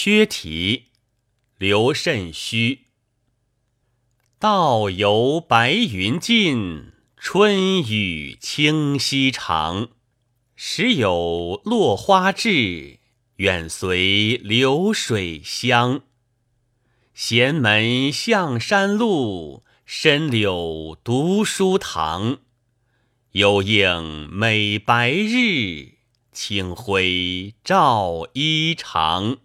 薛题刘慎虚道由白云尽，春雨清溪长。时有落花至，远随流水香。闲门向山路，深柳读书堂。幽映美白日，清辉照衣裳。